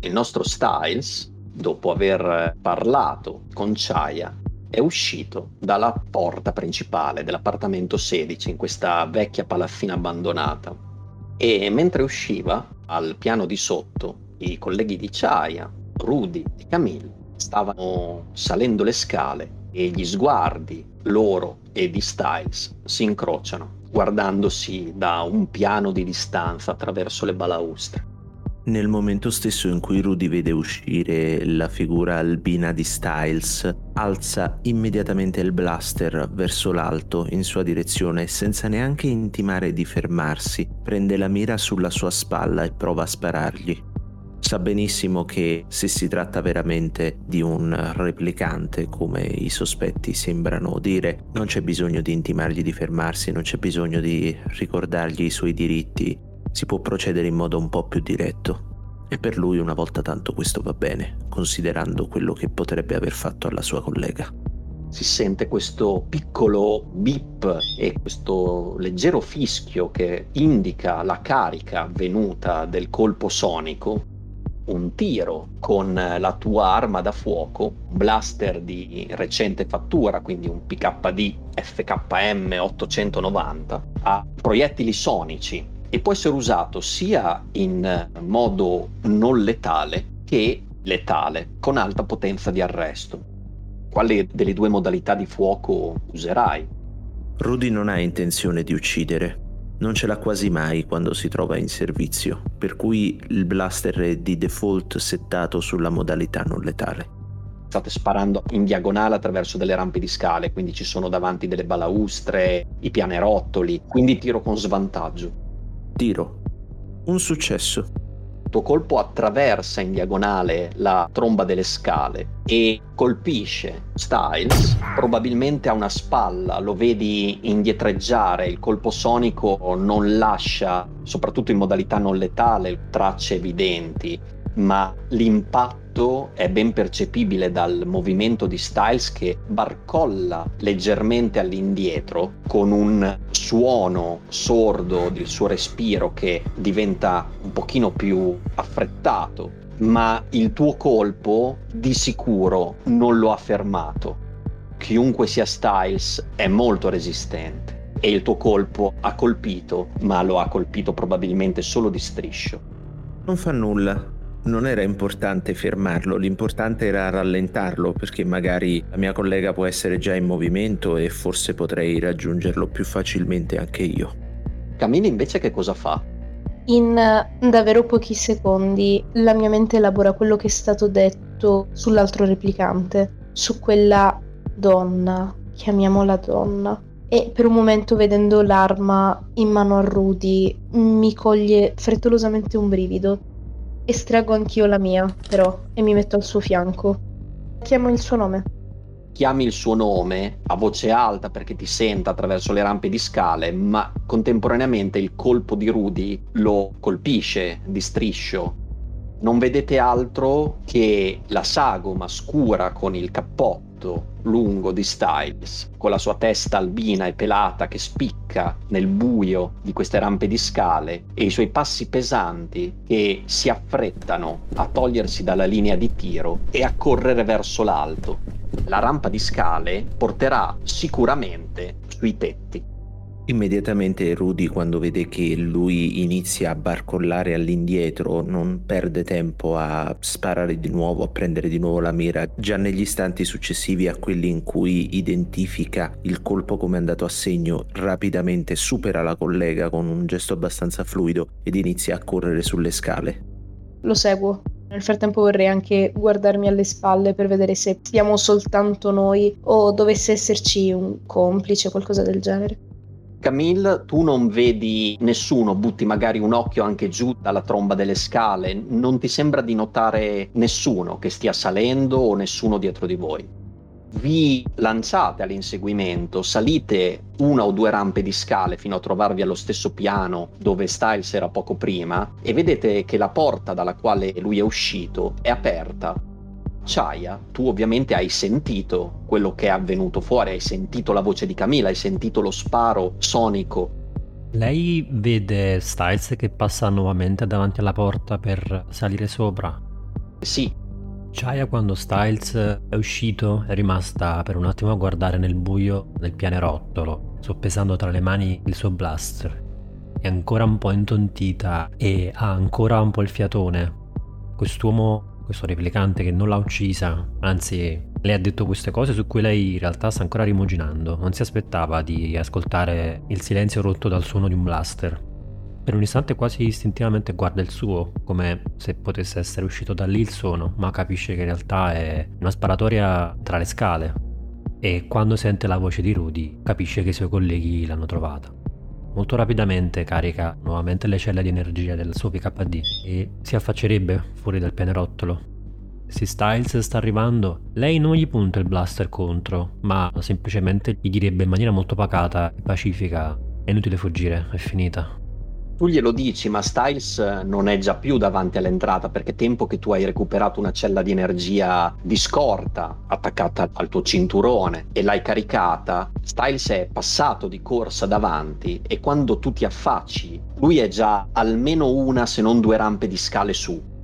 il nostro Styles, dopo aver parlato con Chaya, è uscito dalla porta principale dell'appartamento 16 in questa vecchia palazzina abbandonata e mentre usciva al piano di sotto i colleghi di Chaya, Rudy e Camille stavano salendo le scale e gli sguardi loro e di Styles si incrociano guardandosi da un piano di distanza attraverso le balaustre. Nel momento stesso in cui Rudy vede uscire la figura albina di Styles, alza immediatamente il blaster verso l'alto in sua direzione e senza neanche intimare di fermarsi, prende la mira sulla sua spalla e prova a sparargli. Sa benissimo che se si tratta veramente di un replicante, come i sospetti sembrano dire, non c'è bisogno di intimargli di fermarsi, non c'è bisogno di ricordargli i suoi diritti, si può procedere in modo un po' più diretto. E per lui una volta tanto questo va bene, considerando quello che potrebbe aver fatto alla sua collega. Si sente questo piccolo bip e questo leggero fischio che indica la carica avvenuta del colpo sonico un tiro con la tua arma da fuoco, blaster di recente fattura, quindi un PKD FKM 890, a proiettili sonici e può essere usato sia in modo non letale che letale, con alta potenza di arresto. Quale delle due modalità di fuoco userai? Rudy non ha intenzione di uccidere, non ce l'ha quasi mai quando si trova in servizio, per cui il blaster è di default settato sulla modalità non letale. State sparando in diagonale attraverso delle rampe di scale, quindi ci sono davanti delle balaustre, i pianerottoli, quindi tiro con svantaggio. Tiro. Un successo tuo colpo attraversa in diagonale la tromba delle scale e colpisce Styles, probabilmente a una spalla, lo vedi indietreggiare, il colpo sonico non lascia, soprattutto in modalità non letale, tracce evidenti, ma l'impatto è ben percepibile dal movimento di Styles che barcolla leggermente all'indietro con un suono sordo del suo respiro che diventa un pochino più affrettato, ma il tuo colpo di sicuro non lo ha fermato. Chiunque sia Styles è molto resistente e il tuo colpo ha colpito, ma lo ha colpito probabilmente solo di striscio. Non fa nulla, non era importante fermarlo, l'importante era rallentarlo perché magari la mia collega può essere già in movimento e forse potrei raggiungerlo più facilmente anche io. Camille invece che cosa fa? In eh, davvero pochi secondi la mia mente elabora quello che è stato detto sull'altro replicante, su quella donna, chiamiamola donna. E per un momento vedendo l'arma in mano a Rudy mi coglie frettolosamente un brivido Estraggo anch'io la mia, però, e mi metto al suo fianco. Chiamo il suo nome. Chiami il suo nome a voce alta perché ti senta attraverso le rampe di scale, ma contemporaneamente il colpo di Rudy lo colpisce di striscio. Non vedete altro che la sagoma scura con il cappotto volto lungo di Styles, con la sua testa albina e pelata che spicca nel buio di queste rampe di scale e i suoi passi pesanti che si affrettano a togliersi dalla linea di tiro e a correre verso l'alto. La rampa di scale porterà sicuramente sui tetti. Immediatamente Rudy quando vede che lui inizia a barcollare all'indietro non perde tempo a sparare di nuovo, a prendere di nuovo la mira, già negli istanti successivi a quelli in cui identifica il colpo come andato a segno, rapidamente supera la collega con un gesto abbastanza fluido ed inizia a correre sulle scale. Lo seguo. Nel frattempo vorrei anche guardarmi alle spalle per vedere se siamo soltanto noi o dovesse esserci un complice o qualcosa del genere. Camille, tu non vedi nessuno, butti magari un occhio anche giù dalla tromba delle scale, non ti sembra di notare nessuno che stia salendo o nessuno dietro di voi. Vi lanciate all'inseguimento, salite una o due rampe di scale fino a trovarvi allo stesso piano dove Styles era poco prima e vedete che la porta dalla quale lui è uscito è aperta Chaya, tu ovviamente hai sentito quello che è avvenuto fuori, hai sentito la voce di Camilla, hai sentito lo sparo sonico. Lei vede Styles che passa nuovamente davanti alla porta per salire sopra? Sì. Chaya quando Styles è uscito è rimasta per un attimo a guardare nel buio del pianerottolo, soppesando tra le mani il suo blaster. È ancora un po' intontita e ha ancora un po' il fiatone. Quest'uomo, questo replicante che non l'ha uccisa, anzi lei ha detto queste cose su cui lei in realtà sta ancora rimuginando, non si aspettava di ascoltare il silenzio rotto dal suono di un blaster. Per un istante quasi istintivamente guarda il suo, come se potesse essere uscito da lì il suono, ma capisce che in realtà è una sparatoria tra le scale. E quando sente la voce di Rudy, capisce che i suoi colleghi l'hanno trovata. Molto rapidamente carica nuovamente le celle di energia del suo PKD e si affaccerebbe fuori dal pianerottolo se Styles sta arrivando, lei non gli punta il blaster contro, ma semplicemente gli direbbe in maniera molto pacata e pacifica: È inutile fuggire, è finita. Tu glielo dici, ma Styles non è già più davanti all'entrata perché tempo che tu hai recuperato una cella di energia di scorta attaccata al tuo cinturone e l'hai caricata, Styles è passato di corsa davanti e quando tu ti affacci, lui è già almeno una se non due rampe di scale su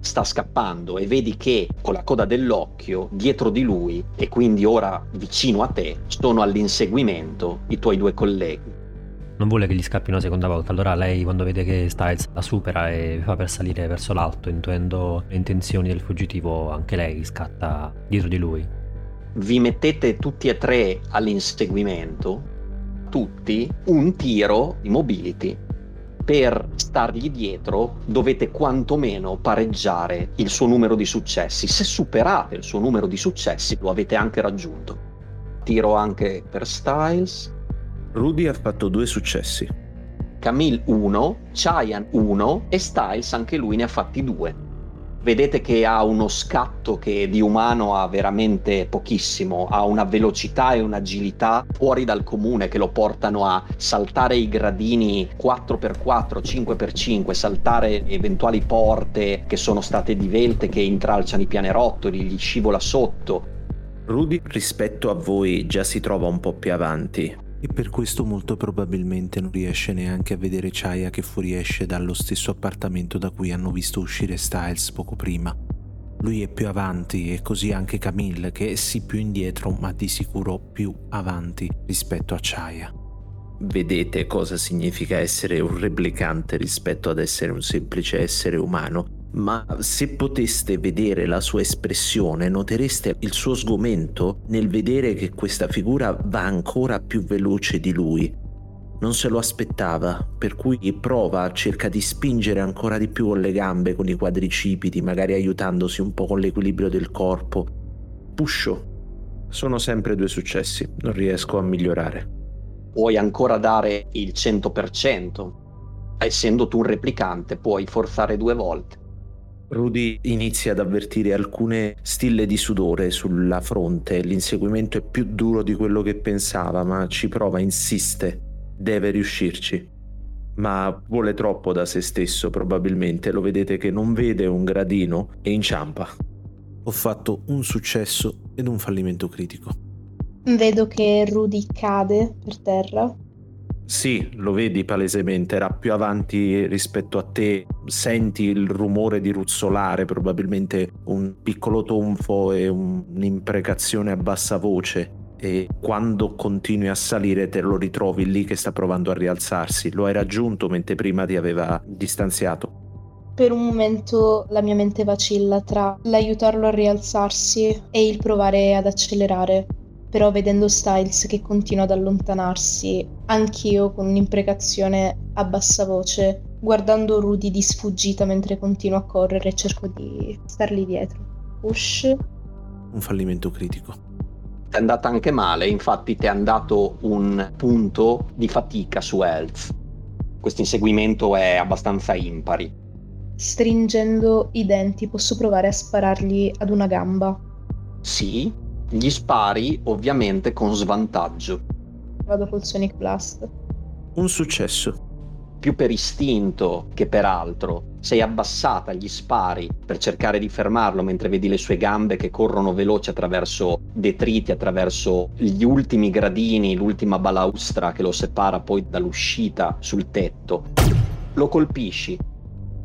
sta scappando e vedi che con la coda dell'occhio dietro di lui e quindi ora vicino a te sono all'inseguimento i tuoi due colleghi. Non vuole che gli scappi una seconda volta, allora lei quando vede che Styles la supera e fa per salire verso l'alto, intuendo le intenzioni del fuggitivo, anche lei scatta dietro di lui. Vi mettete tutti e tre all'inseguimento, tutti un tiro di mobility per stargli dietro dovete quantomeno pareggiare il suo numero di successi. Se superate il suo numero di successi lo avete anche raggiunto. Tiro anche per Styles. Rudy ha fatto due successi. Camille 1, Cheyenne 1 e Styles anche lui ne ha fatti due vedete che ha uno scatto che di umano ha veramente pochissimo, ha una velocità e un'agilità fuori dal comune che lo portano a saltare i gradini 4x4, 5x5, saltare eventuali porte che sono state divelte, che intralciano i pianerottoli, gli scivola sotto. Rudy rispetto a voi già si trova un po' più avanti, e per questo molto probabilmente non riesce neanche a vedere Chaya che fuoriesce dallo stesso appartamento da cui hanno visto uscire Styles poco prima. Lui è più avanti e così anche Camille che è sì più indietro ma di sicuro più avanti rispetto a Chaya. Vedete cosa significa essere un replicante rispetto ad essere un semplice essere umano ma se poteste vedere la sua espressione notereste il suo sgomento nel vedere che questa figura va ancora più veloce di lui. Non se lo aspettava, per cui prova, cerca di spingere ancora di più con le gambe, con i quadricipiti, magari aiutandosi un po' con l'equilibrio del corpo. Puscio. Sono sempre due successi, non riesco a migliorare. Puoi ancora dare il 100%. Essendo tu un replicante, puoi forzare due volte. Rudy inizia ad avvertire alcune stille di sudore sulla fronte, l'inseguimento è più duro di quello che pensava, ma ci prova, insiste, deve riuscirci. Ma vuole troppo da se stesso, probabilmente, lo vedete che non vede un gradino e inciampa. Ho fatto un successo ed un fallimento critico. Vedo che Rudy cade per terra sì, lo vedi palesemente, era più avanti rispetto a te, senti il rumore di ruzzolare, probabilmente un piccolo tonfo e un'imprecazione a bassa voce e quando continui a salire te lo ritrovi lì che sta provando a rialzarsi, lo hai raggiunto mentre prima ti aveva distanziato. Per un momento la mia mente vacilla tra l'aiutarlo a rialzarsi e il provare ad accelerare però vedendo Styles che continua ad allontanarsi, anch'io con un'imprecazione a bassa voce, guardando Rudy di sfuggita mentre continua a correre, cerco di stargli dietro. Push. Un fallimento critico. È andata anche male, infatti ti è andato un punto di fatica su Health. Questo inseguimento è abbastanza impari. Stringendo i denti posso provare a sparargli ad una gamba. Sì, gli spari ovviamente con svantaggio. Vado col Sonic Blast. Un successo. Più per istinto che per altro. Sei abbassata agli spari per cercare di fermarlo mentre vedi le sue gambe che corrono veloci attraverso detriti, attraverso gli ultimi gradini, l'ultima balaustra che lo separa poi dall'uscita sul tetto. Lo colpisci,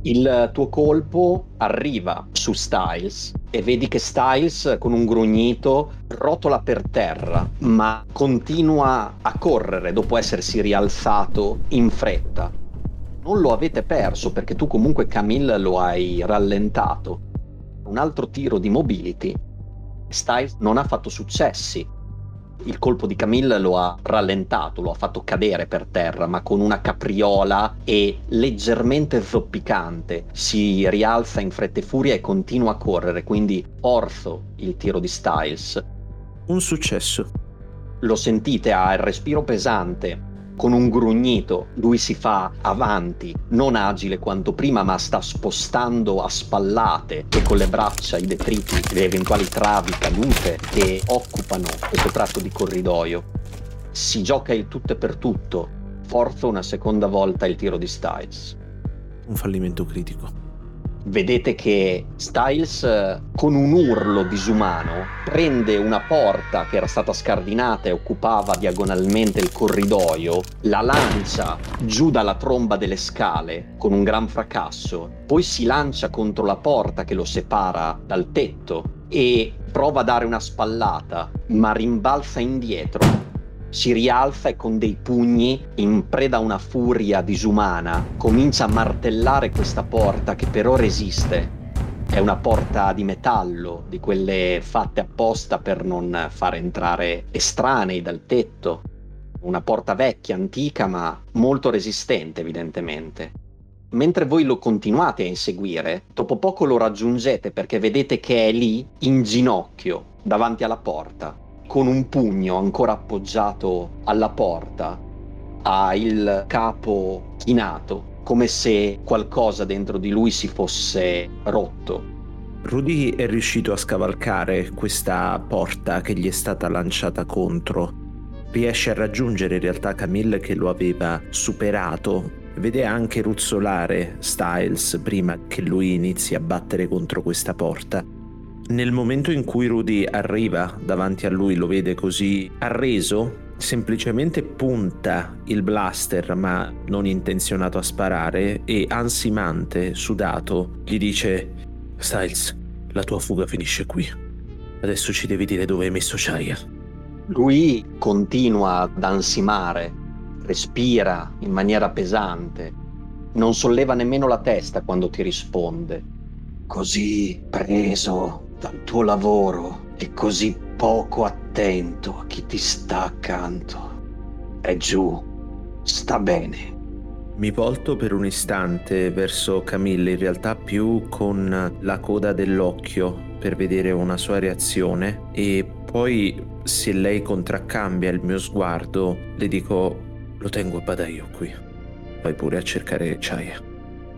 Il tuo colpo arriva su Styles e vedi che Styles con un grugnito rotola per terra, ma continua a correre dopo essersi rialzato in fretta. Non lo avete perso perché tu comunque Camille lo hai rallentato. Un altro tiro di mobility. Styles non ha fatto successi il colpo di Camille lo ha rallentato, lo ha fatto cadere per terra, ma con una capriola e leggermente zoppicante si rialza in fretta e furia e continua a correre, quindi orzo il tiro di Styles. Un successo. Lo sentite, ha il respiro pesante, con un grugnito lui si fa avanti, non agile quanto prima, ma sta spostando a spallate e con le braccia i detriti, le eventuali travi cadute che occupano questo tratto di corridoio. Si gioca il tutto e per tutto. Forza una seconda volta il tiro di Styles. Un fallimento critico vedete che Styles eh, con un urlo disumano prende una porta che era stata scardinata e occupava diagonalmente il corridoio, la lancia giù dalla tromba delle scale con un gran fracasso, poi si lancia contro la porta che lo separa dal tetto e prova a dare una spallata, ma rimbalza indietro si rialza e con dei pugni, in preda a una furia disumana, comincia a martellare questa porta che però resiste. È una porta di metallo, di quelle fatte apposta per non far entrare estranei dal tetto. Una porta vecchia, antica, ma molto resistente evidentemente. Mentre voi lo continuate a inseguire, dopo poco lo raggiungete perché vedete che è lì, in ginocchio, davanti alla porta con un pugno ancora appoggiato alla porta, ha il capo chinato, come se qualcosa dentro di lui si fosse rotto. Rudy è riuscito a scavalcare questa porta che gli è stata lanciata contro. Riesce a raggiungere in realtà Camille che lo aveva superato. Vede anche ruzzolare Styles prima che lui inizi a battere contro questa porta nel momento in cui Rudy arriva davanti a lui, lo vede così arreso, semplicemente punta il blaster ma non intenzionato a sparare e ansimante, sudato, gli dice Styles, la tua fuga finisce qui. Adesso ci devi dire dove hai messo Chaya. Lui continua ad ansimare, respira in maniaya pesante, non solleva nemmeno la testa quando ti risponde. Così preso dal tuo lavoro e così poco attento a chi ti sta accanto. È giù, sta bene. Mi volto per un istante verso Camille, in realtà più con la coda dell'occhio per vedere una sua reazione e poi se lei contraccambia il mio sguardo le dico lo tengo a badaio qui. Vai pure a cercare Chaya.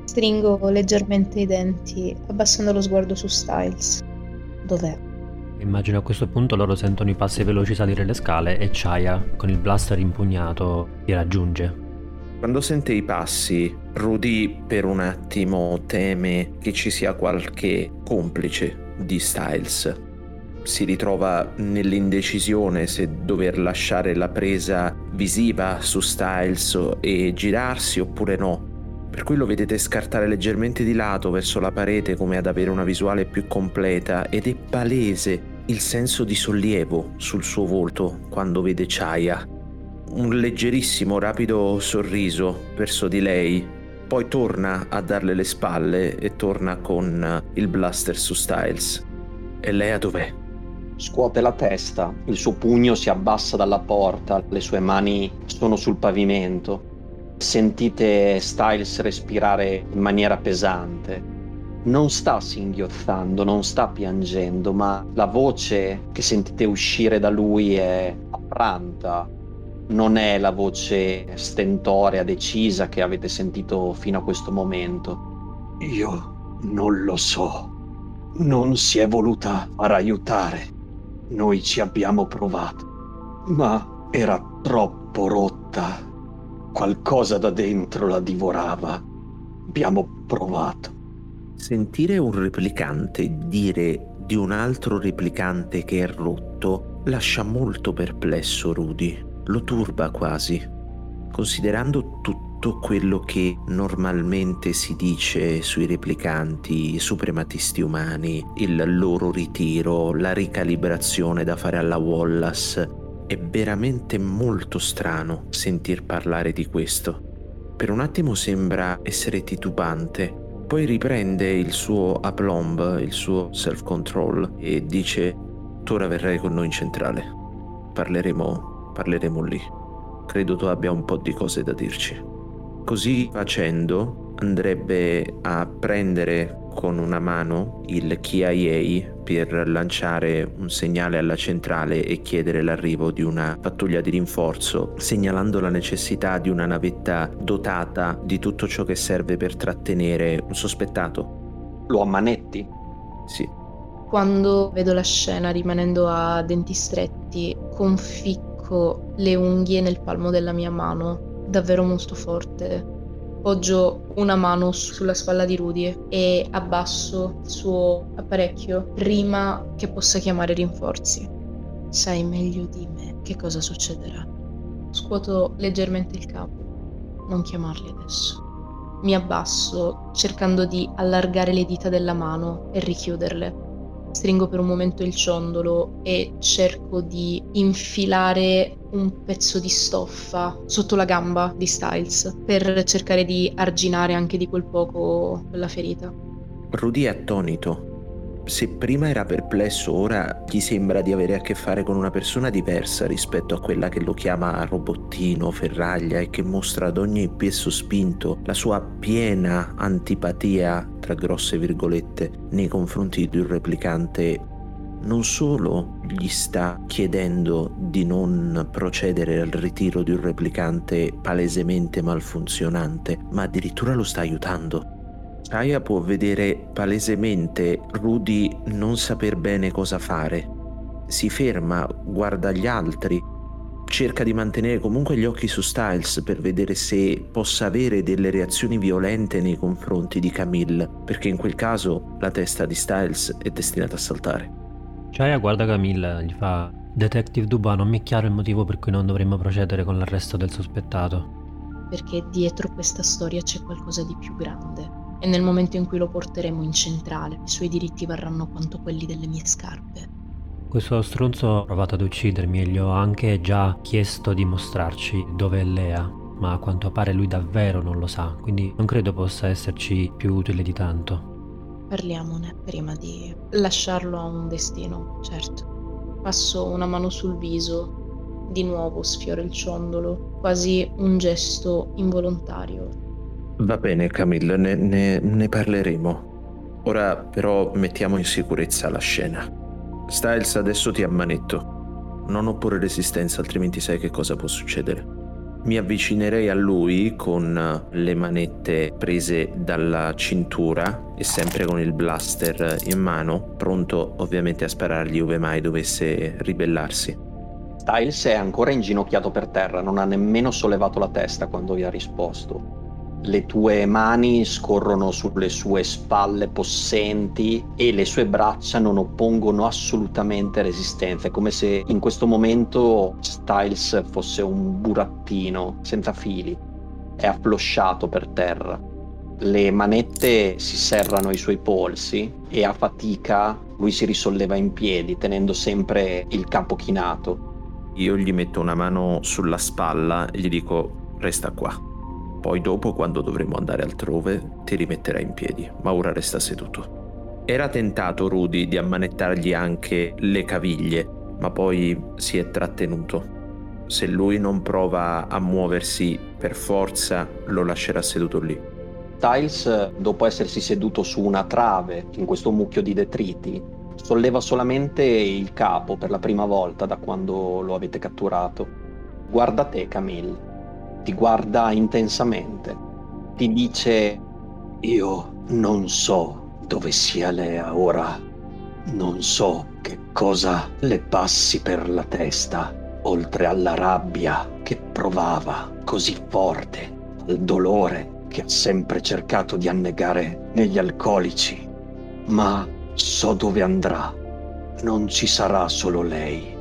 Stringo leggermente i denti, abbassando lo sguardo su Styles. Dov'è? Immagino a questo punto loro sentono i passi veloci salire le scale e Chaya, con il blaster impugnato, li raggiunge. Quando sente i passi, Rudy per un attimo teme che ci sia qualche complice di Styles. Si ritrova nell'indecisione se dover lasciare la presa visiva su Styles e girarsi oppure no per cui lo vedete scartare leggermente di lato verso la parete come ad avere una visuale più completa ed è palese il senso di sollievo sul suo volto quando vede Chaya. Un leggerissimo, rapido sorriso verso di lei, poi torna a darle le spalle e torna con il blaster su Styles. E lei a dov'è? Scuote la testa, il suo pugno si abbassa dalla porta, le sue mani sono sul pavimento. Sentite Styles respirare in maniera pesante. Non sta singhiozzando, non sta piangendo, ma la voce che sentite uscire da lui è affranta. Non è la voce stentorea, decisa che avete sentito fino a questo momento. Io non lo so. Non si è voluta far aiutare. Noi ci abbiamo provato, ma era troppo rotta Qualcosa da dentro la divorava. Abbiamo provato. Sentire un replicante dire di un altro replicante che è rotto lascia molto perplesso Rudy, lo turba quasi, considerando tutto quello che normalmente si dice sui replicanti, i suprematisti umani, il loro ritiro, la ricalibrazione da fare alla Wallace. È veramente molto strano sentir parlare di questo. Per un attimo sembra essere titubante, poi riprende il suo aplomb, il suo self-control e dice tu ora verrai con noi in centrale. Parleremo, parleremo lì. Credo tu abbia un po' di cose da dirci. Così facendo andrebbe a prendere con una mano il KIA per lanciare un segnale alla centrale e chiedere l'arrivo di una pattuglia di rinforzo, segnalando la necessità di una navetta dotata di tutto ciò che serve per trattenere un sospettato. Lo ammanetti? Sì. Quando vedo la scena rimanendo a denti stretti, conficco le unghie nel palmo della mia mano, davvero molto forte Poggio una mano sulla spalla di Rudy e abbasso il suo apparecchio prima che possa chiamare rinforzi. Sai meglio di me che cosa succederà. Scuoto leggermente il capo. Non chiamarli adesso. Mi abbasso cercando di allargare le dita della mano e richiuderle stringo per un momento il ciondolo e cerco di infilare un pezzo di stoffa sotto la gamba di Styles per cercare di arginare anche di quel poco la ferita. Rudy è attonito. Se prima era perplesso, ora gli sembra di avere a che fare con una persona diversa rispetto a quella che lo chiama robottino, ferraglia e che mostra ad ogni piè sospinto la sua piena antipatia, tra grosse virgolette, nei confronti di un replicante non solo gli sta chiedendo di non procedere al ritiro di un replicante palesemente malfunzionante, ma addirittura lo sta aiutando. Aya può vedere palesemente Rudy non saper bene cosa fare. Si ferma, guarda gli altri, cerca di mantenere comunque gli occhi su Styles per vedere se possa avere delle reazioni violente nei confronti di Camille, perché in quel caso la testa di Styles è destinata a saltare. Chaya guarda Camille, gli fa Detective Duba, non mi è chiaro il motivo per cui non dovremmo procedere con l'arresto del sospettato. Perché dietro questa storia c'è qualcosa di più grande e nel momento in cui lo porteremo in centrale i suoi diritti varranno quanto quelli delle mie scarpe. Questo stronzo ha provato ad uccidermi e gli ho anche già chiesto di mostrarci dove è Lea, ma a quanto pare lui davvero non lo sa, quindi non credo possa esserci più utile di tanto. Parliamone prima di lasciarlo a un destino, certo. Passo una mano sul viso, di nuovo sfioro il ciondolo, quasi un gesto involontario Va bene Camille, ne, ne, ne parleremo. Ora però mettiamo in sicurezza la scena. Styles adesso ti ammanetto. Non opporre resistenza altrimenti sai che cosa può succedere. Mi avvicinerei a lui con le manette prese dalla cintura e sempre con il blaster in mano, pronto ovviamente a sparargli ove mai dovesse ribellarsi. Styles è ancora inginocchiato per terra, non ha nemmeno sollevato la testa quando vi ha risposto le tue mani scorrono sulle sue spalle possenti e le sue braccia non oppongono assolutamente resistenza. È come se in questo momento Styles fosse un burattino senza fili. È afflosciato per terra. Le manette si serrano ai suoi polsi e a fatica lui si risolleva in piedi tenendo sempre il capo chinato. Io gli metto una mano sulla spalla e gli dico resta qua. Poi dopo, quando dovremo andare altrove, ti rimetterai in piedi, ma ora resta seduto. Era tentato Rudy di ammanettargli anche le caviglie, ma poi si è trattenuto. Se lui non prova a muoversi per forza, lo lascerà seduto lì. Tiles, dopo essersi seduto su una trave in questo mucchio di detriti, solleva solamente il capo per la prima volta da quando lo avete catturato. Guarda te, Camille ti guarda intensamente, ti dice io non so dove sia Lea ora, non so che cosa le passi per la testa, oltre alla rabbia che provava così forte, al dolore che ha sempre cercato di annegare negli alcolici, ma so dove andrà, non ci sarà solo lei.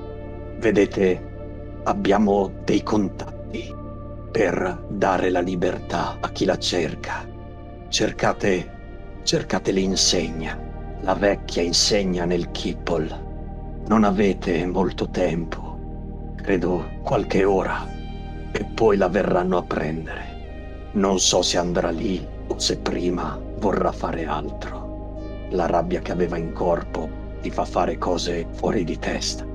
Vedete, abbiamo dei contatti per dare la libertà a chi la cerca. Cercate, cercate l'insegna, la vecchia insegna nel Kippol. Non avete molto tempo, credo qualche ora, e poi la verranno a prendere. Non so se andrà lì o se prima vorrà fare altro. La rabbia che aveva in corpo ti fa fare cose fuori di testa.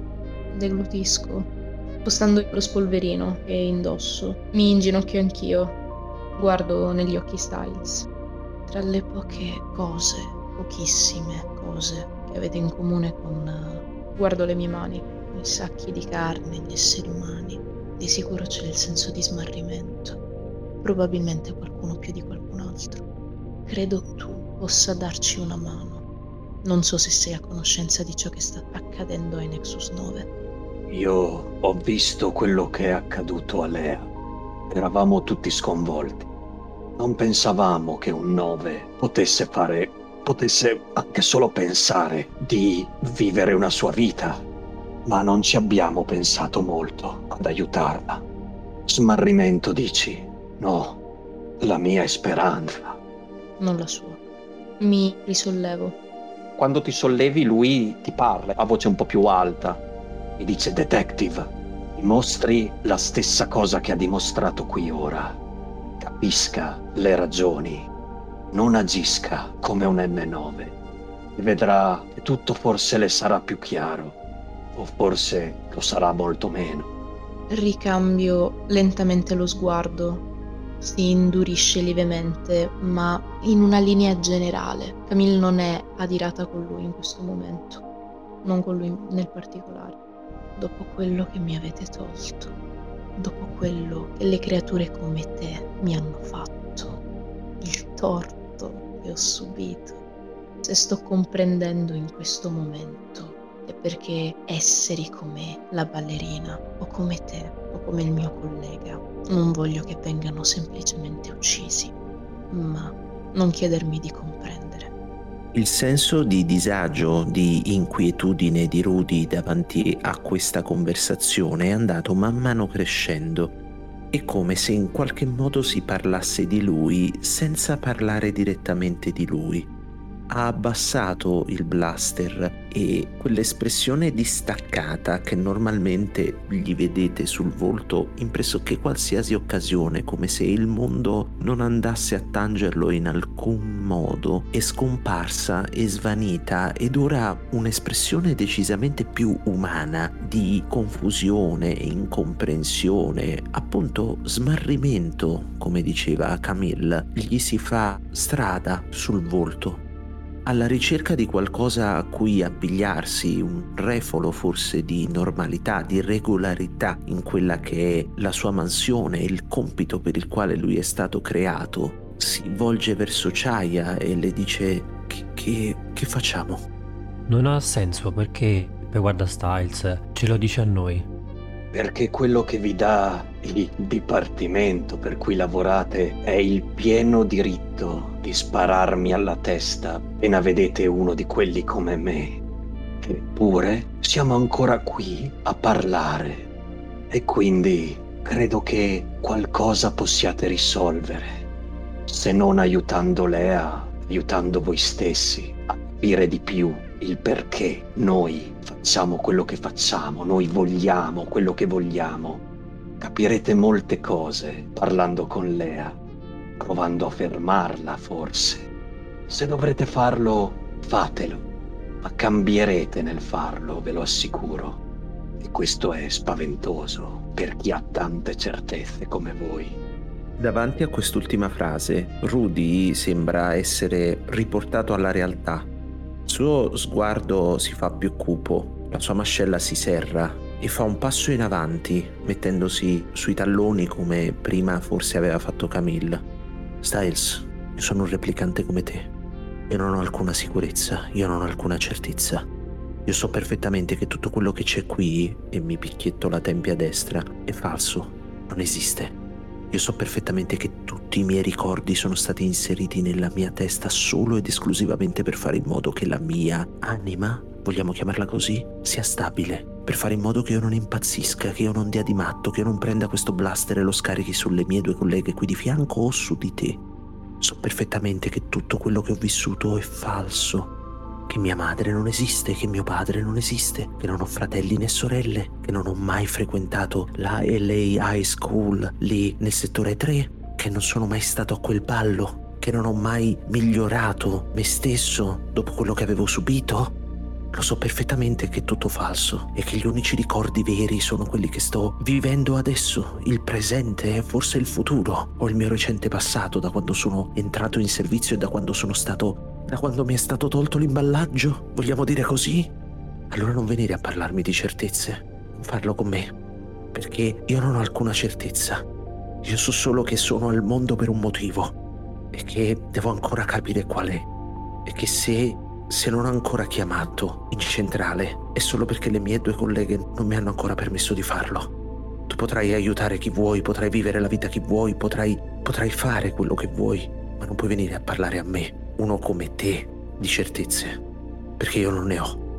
Deglutisco, spostando lo spolverino che indosso. Mi inginocchio anch'io. Guardo negli occhi Styles. Tra le poche cose, pochissime cose che avete in comune con... Guardo le mie mani, i sacchi di carne, gli esseri umani. Di sicuro c'è il senso di smarrimento. Probabilmente qualcuno più di qualcun altro. Credo tu possa darci una mano. Non so se sei a conoscenza di ciò che sta accadendo ai Nexus 9. Io ho visto quello che è accaduto a Lea. Eravamo tutti sconvolti. Non pensavamo che un 9 potesse fare, potesse anche solo pensare di vivere una sua vita. Ma non ci abbiamo pensato molto ad aiutarla. Smarrimento dici? No, la mia è speranza. Non la sua. Mi risollevo. Quando ti sollevi lui ti parla a voce un po' più alta mi dice Detective, dimostri la stessa cosa che ha dimostrato qui ora. Capisca le ragioni, non agisca come un N9 e vedrà che tutto forse le sarà più chiaro, o forse lo sarà molto meno. Ricambio lentamente lo sguardo. Si indurisce lievemente, ma in una linea generale. Camille non è adirata con lui in questo momento, non con lui nel particolare dopo quello che mi avete tolto, dopo quello che le creature come te mi hanno fatto, il torto che ho subito. Se sto comprendendo in questo momento è perché esseri come la ballerina o come te o come il mio collega non voglio che vengano semplicemente uccisi, ma non chiedermi di comprendere. Il senso di disagio, di inquietudine di Rudy davanti a questa conversazione è andato man mano crescendo. È come se in qualche modo si parlasse di lui senza parlare direttamente di lui ha abbassato il blaster e quell'espressione distaccata che normalmente gli vedete sul volto in pressoché qualsiasi occasione, come se il mondo non andasse a tangerlo in alcun modo, è scomparsa e svanita ed ora un'espressione decisamente più umana di confusione, incomprensione, appunto smarrimento, come diceva Camille, gli si fa strada sul volto alla ricerca di qualcosa a cui abbigliarsi, un refolo forse di normalità, di regolarità in quella che è la sua mansione, il compito per il quale lui è stato creato, si volge verso Chaya e le dice che, che, che facciamo? Non ha senso perché, beh guarda Styles, ce lo dice a noi. Perché quello che vi dà il dipartimento per cui lavorate è il pieno diritto di spararmi alla testa appena vedete uno di quelli come me. Eppure siamo ancora qui a parlare e quindi credo che qualcosa possiate risolvere. Se non aiutando Lea, aiutando voi stessi a capire di più il perché noi facciamo quello che facciamo, noi vogliamo quello che vogliamo Capirete molte cose parlando con Lea, provando a fermarla forse. Se dovrete farlo, fatelo, ma cambierete nel farlo, ve lo assicuro. E questo è spaventoso per chi ha tante certezze come voi. Davanti a quest'ultima frase, Rudy sembra essere riportato alla realtà. Il suo sguardo si fa più cupo, la sua mascella si serra e fa un passo in avanti, mettendosi sui talloni come prima forse aveva fatto Camille. Styles, io sono un replicante come te. Io non ho alcuna sicurezza, io non ho alcuna certezza. Io so perfettamente che tutto quello che c'è qui, e mi picchietto la tempia destra, è falso, non esiste. Io so perfettamente che tutti i miei ricordi sono stati inseriti nella mia testa solo ed esclusivamente per fare in modo che la mia anima, vogliamo chiamarla così, sia stabile per fare in modo che io non impazzisca, che io non dia di matto, che io non prenda questo blaster e lo scarichi sulle mie due colleghe qui di fianco o su di te. So perfettamente che tutto quello che ho vissuto è falso, che mia madre non esiste, che mio padre non esiste, che non ho fratelli né sorelle, che non ho mai frequentato la LA High School lì nel settore 3, che non sono mai stato a quel ballo, che non ho mai migliorato me stesso dopo quello che avevo subito. Lo so perfettamente che è tutto falso e che gli unici ricordi veri sono quelli che sto vivendo adesso, il presente e forse il futuro, o il mio recente passato da quando sono entrato in servizio e da quando sono stato da quando mi è stato tolto l'imballaggio? Vogliamo dire così? Allora non venire a parlarmi di certezze, non farlo con me, perché io non ho alcuna certezza. Io so solo che sono al mondo per un motivo e che devo ancora capire qual è. E che se, se non ho ancora chiamato in centrale è solo perché le mie due colleghe non mi hanno ancora permesso di farlo. Tu potrai aiutare chi vuoi, potrai vivere la vita che vuoi, potrai, potrai fare quello che vuoi, ma non puoi venire a parlare a me uno come te di certezze, perché io non ne ho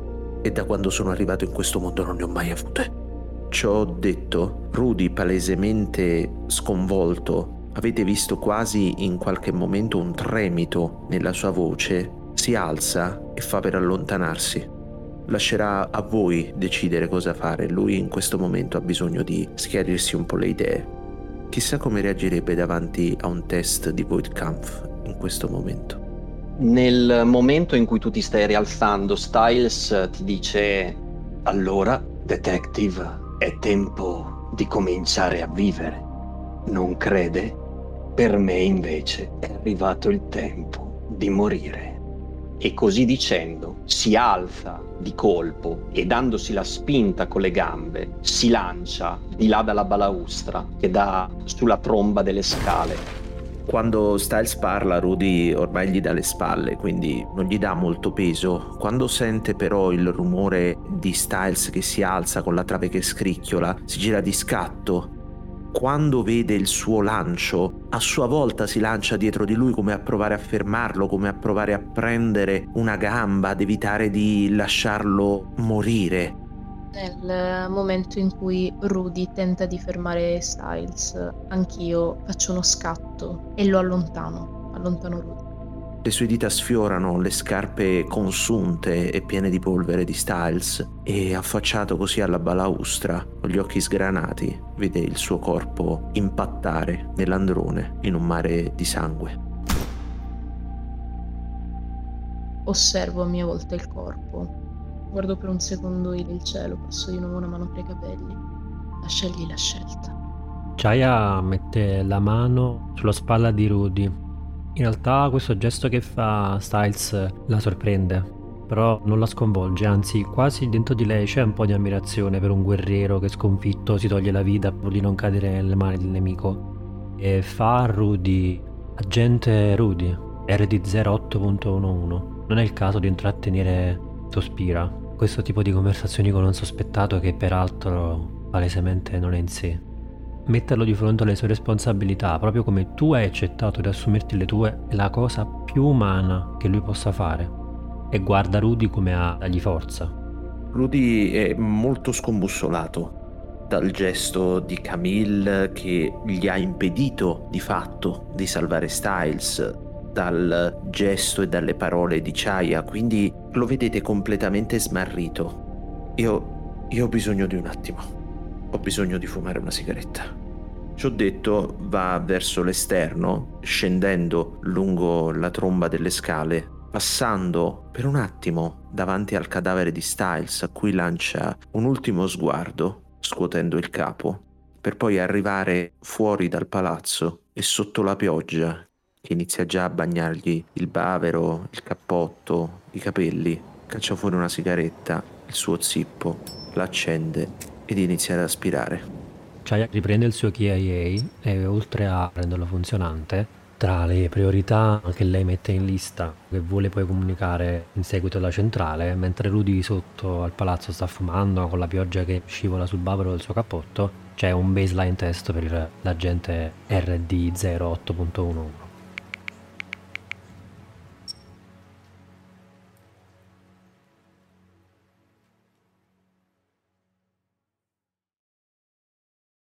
e da quando sono arrivato in questo mondo non ne ho mai avute. Ciò detto, Rudy palesemente sconvolto, avete visto quasi in qualche momento un tremito nella sua voce, si alza e fa per allontanarsi. Lascerà a voi decidere cosa fare, lui in questo momento ha bisogno di schiarirsi un po' le idee. Chissà come reagirebbe davanti a un test di Voidkampf in questo momento. Nel momento in cui tu ti stai rialzando, Styles ti dice: Allora, detective, è tempo di cominciare a vivere. Non crede? Per me invece è arrivato il tempo di morire. E così dicendo si alza di colpo e dandosi la spinta con le gambe si lancia di là dalla balaustra che dà sulla tromba delle scale quando Styles parla, Rudy ormai gli dà le spalle, quindi non gli dà molto peso. Quando sente però il rumore di Styles che si alza con la trave che scricchiola, si gira di scatto. Quando vede il suo lancio, a sua volta si lancia dietro di lui come a provare a fermarlo, come a provare a prendere una gamba, ad evitare di lasciarlo morire nel momento in cui Rudy tenta di fermare Styles, anch'io faccio uno scatto e lo allontano, allontano Rudy. Le sue dita sfiorano le scarpe consunte e piene di polvere di Styles e affacciato così alla balaustra, con gli occhi sgranati, vede il suo corpo impattare nell'androne in un mare di sangue. Osservo a mia volta il corpo Guardo per un secondo il cielo, passo di nuovo una mano per i capelli. Lasciagli la scelta. Chaya mette la mano sulla spalla di Rudy. In realtà questo gesto che fa Styles la sorprende, però non la sconvolge, anzi quasi dentro di lei c'è un po' di ammirazione per un guerriero che sconfitto si toglie la vita pur di non cadere nelle mani del nemico. E fa Rudy, agente Rudy, RD 08.11. Non è il caso di intrattenere sospira questo tipo di conversazioni con un sospettato che peraltro palesemente non è in sé. Metterlo di fronte alle sue responsabilità, proprio come tu hai accettato di assumerti le tue, è la cosa più umana che lui possa fare. E guarda Rudy come a dargli forza. Rudy è molto scombussolato dal gesto di Camille che gli ha impedito di fatto di salvare Styles, dal gesto e dalle parole di Chaya, quindi lo vedete completamente smarrito. Io, io ho bisogno di un attimo. Ho bisogno di fumare una sigaretta. Ciò detto, va verso l'esterno, scendendo lungo la tromba delle scale, passando per un attimo davanti al cadavere di Styles, a cui lancia un ultimo sguardo, scuotendo il capo, per poi arrivare fuori dal palazzo e sotto la pioggia che inizia già a bagnargli il bavero, il cappotto, i capelli, caccia fuori una sigaretta, il suo zippo, l'accende ed inizia ad aspirare. Chaya riprende il suo KIA e oltre a renderlo funzionante, tra le priorità che lei mette in lista che vuole poi comunicare in seguito alla centrale, mentre Rudy sotto al palazzo sta fumando con la pioggia che scivola sul bavero del suo cappotto, c'è un baseline test per l'agente RD 08.11